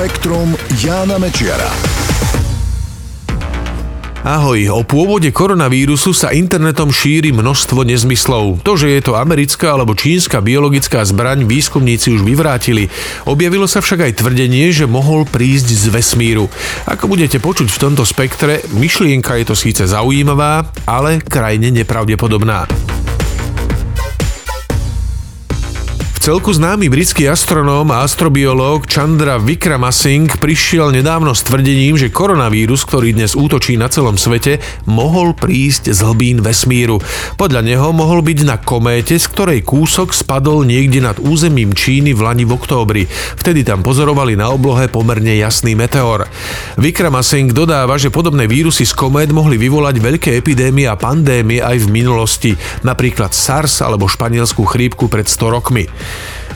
Spektrum Jána Mečiara. Ahoj, o pôvode koronavírusu sa internetom šíri množstvo nezmyslov. To, že je to americká alebo čínska biologická zbraň, výskumníci už vyvrátili. Objavilo sa však aj tvrdenie, že mohol prísť z vesmíru. Ako budete počuť v tomto spektre, myšlienka je to síce zaujímavá, ale krajne nepravdepodobná. Celku známy britský astronóm a astrobiológ Chandra Vikramasinghe prišiel nedávno s tvrdením, že koronavírus, ktorý dnes útočí na celom svete, mohol prísť z hlbín vesmíru. Podľa neho mohol byť na kométe, z ktorej kúsok spadol niekde nad územím Číny v Lani v októbri. Vtedy tam pozorovali na oblohe pomerne jasný meteor. Vikramasinghe dodáva, že podobné vírusy z komét mohli vyvolať veľké epidémie a pandémie aj v minulosti, napríklad SARS alebo španielskú chrípku pred 100 rokmi.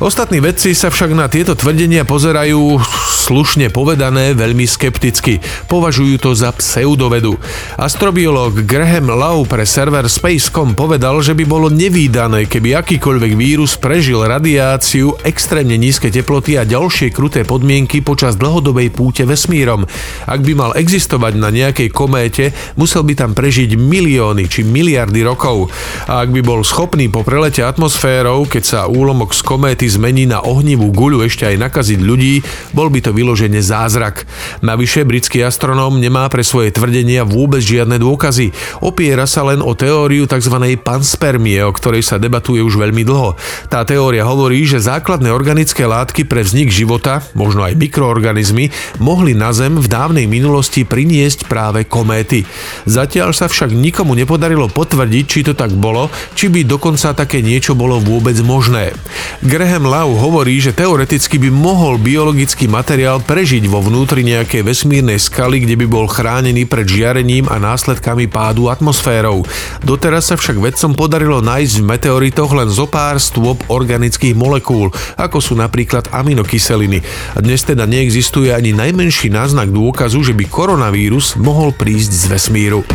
Ostatní vedci sa však na tieto tvrdenia pozerajú slušne povedané veľmi skepticky. Považujú to za pseudovedu. Astrobiológ Graham Lau pre server Space.com povedal, že by bolo nevýdané, keby akýkoľvek vírus prežil radiáciu, extrémne nízke teploty a ďalšie kruté podmienky počas dlhodobej púte vesmírom. Ak by mal existovať na nejakej kométe, musel by tam prežiť milióny či miliardy rokov. A ak by bol schopný po prelete atmosférou, keď sa úlomok z kométy planéty zmení na ohnivú guľu ešte aj nakaziť ľudí, bol by to vyložene zázrak. Navyše britský astronóm nemá pre svoje tvrdenia vôbec žiadne dôkazy. Opiera sa len o teóriu tzv. panspermie, o ktorej sa debatuje už veľmi dlho. Tá teória hovorí, že základné organické látky pre vznik života, možno aj mikroorganizmy, mohli na Zem v dávnej minulosti priniesť práve kométy. Zatiaľ sa však nikomu nepodarilo potvrdiť, či to tak bolo, či by dokonca také niečo bolo vôbec možné. Graham Graham Lau hovorí, že teoreticky by mohol biologický materiál prežiť vo vnútri nejakej vesmírnej skaly, kde by bol chránený pred žiarením a následkami pádu atmosférou. Doteraz sa však vedcom podarilo nájsť v meteoritoch len zo pár stôp organických molekúl, ako sú napríklad aminokyseliny. A dnes teda neexistuje ani najmenší náznak dôkazu, že by koronavírus mohol prísť z vesmíru.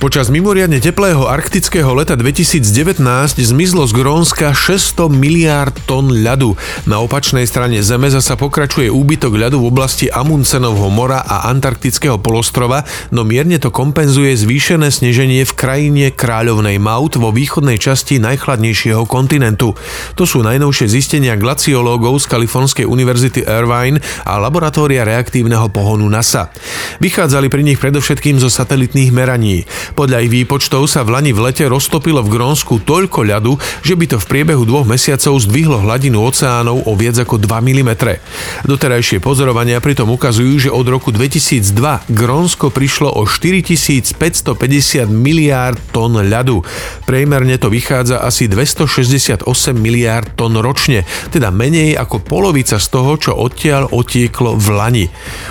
Počas mimoriadne teplého arktického leta 2019 zmizlo z Grónska 600 miliárd tón ľadu. Na opačnej strane Zeme zasa pokračuje úbytok ľadu v oblasti Amundsenovho mora a Antarktického polostrova, no mierne to kompenzuje zvýšené sneženie v krajine Kráľovnej Maut vo východnej časti najchladnejšieho kontinentu. To sú najnovšie zistenia glaciológov z Kalifornskej univerzity Irvine a laboratória reaktívneho pohonu NASA. Vychádzali pri nich predovšetkým zo satelitných meraní. Podľa ich výpočtov sa v Lani v lete roztopilo v Grónsku toľko ľadu, že by to v priebehu dvoch mesiacov zdvihlo hladinu oceánov o viac ako 2 mm. Doterajšie pozorovania pritom ukazujú, že od roku 2002 Grónsko prišlo o 4550 miliárd tón ľadu. Prejmerne to vychádza asi 268 miliárd tón ročne, teda menej ako polovica z toho, čo odtiaľ otieklo v Lani.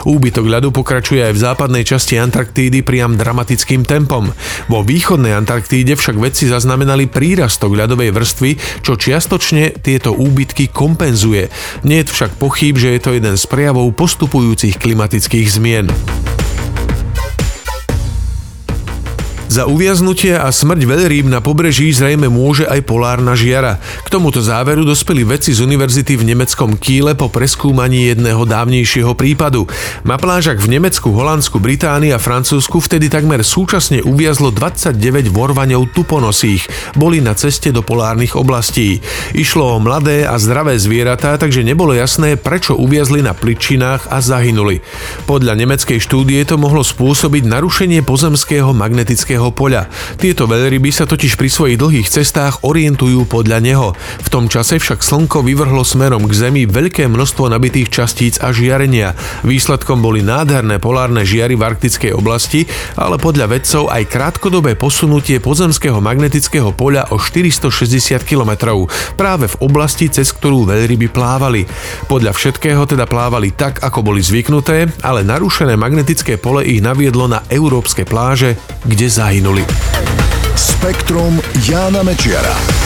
Úbytok ľadu pokračuje aj v západnej časti Antarktídy priam dramatickým tempom. Vo východnej Antarktíde však vedci zaznamenali prírastok ľadovej vrstvy, čo čiastočne tieto úbytky kompenzuje. Nie je však pochyb, že je to jeden z prejavov postupujúcich klimatických zmien. Za uviaznutie a smrť veľrýb na pobreží zrejme môže aj polárna žiara. K tomuto záveru dospeli vedci z univerzity v nemeckom Kíle po preskúmaní jedného dávnejšieho prípadu. Na plážach v Nemecku, Holandsku, Británii a Francúzsku vtedy takmer súčasne uviazlo 29 vorvaňov tuponosých. Boli na ceste do polárnych oblastí. Išlo o mladé a zdravé zvieratá, takže nebolo jasné, prečo uviazli na pličinách a zahynuli. Podľa nemeckej štúdie to mohlo spôsobiť narušenie pozemského magnetického magnetického poľa. Tieto veľryby sa totiž pri svojich dlhých cestách orientujú podľa neho. V tom čase však slnko vyvrhlo smerom k Zemi veľké množstvo nabitých častíc a žiarenia. Výsledkom boli nádherné polárne žiary v arktickej oblasti, ale podľa vedcov aj krátkodobé posunutie pozemského magnetického poľa o 460 km práve v oblasti, cez ktorú veľryby plávali. Podľa všetkého teda plávali tak, ako boli zvyknuté, ale narušené magnetické pole ich naviedlo na európske pláže, kde zahynuli. Spektrum Jána Mečiara.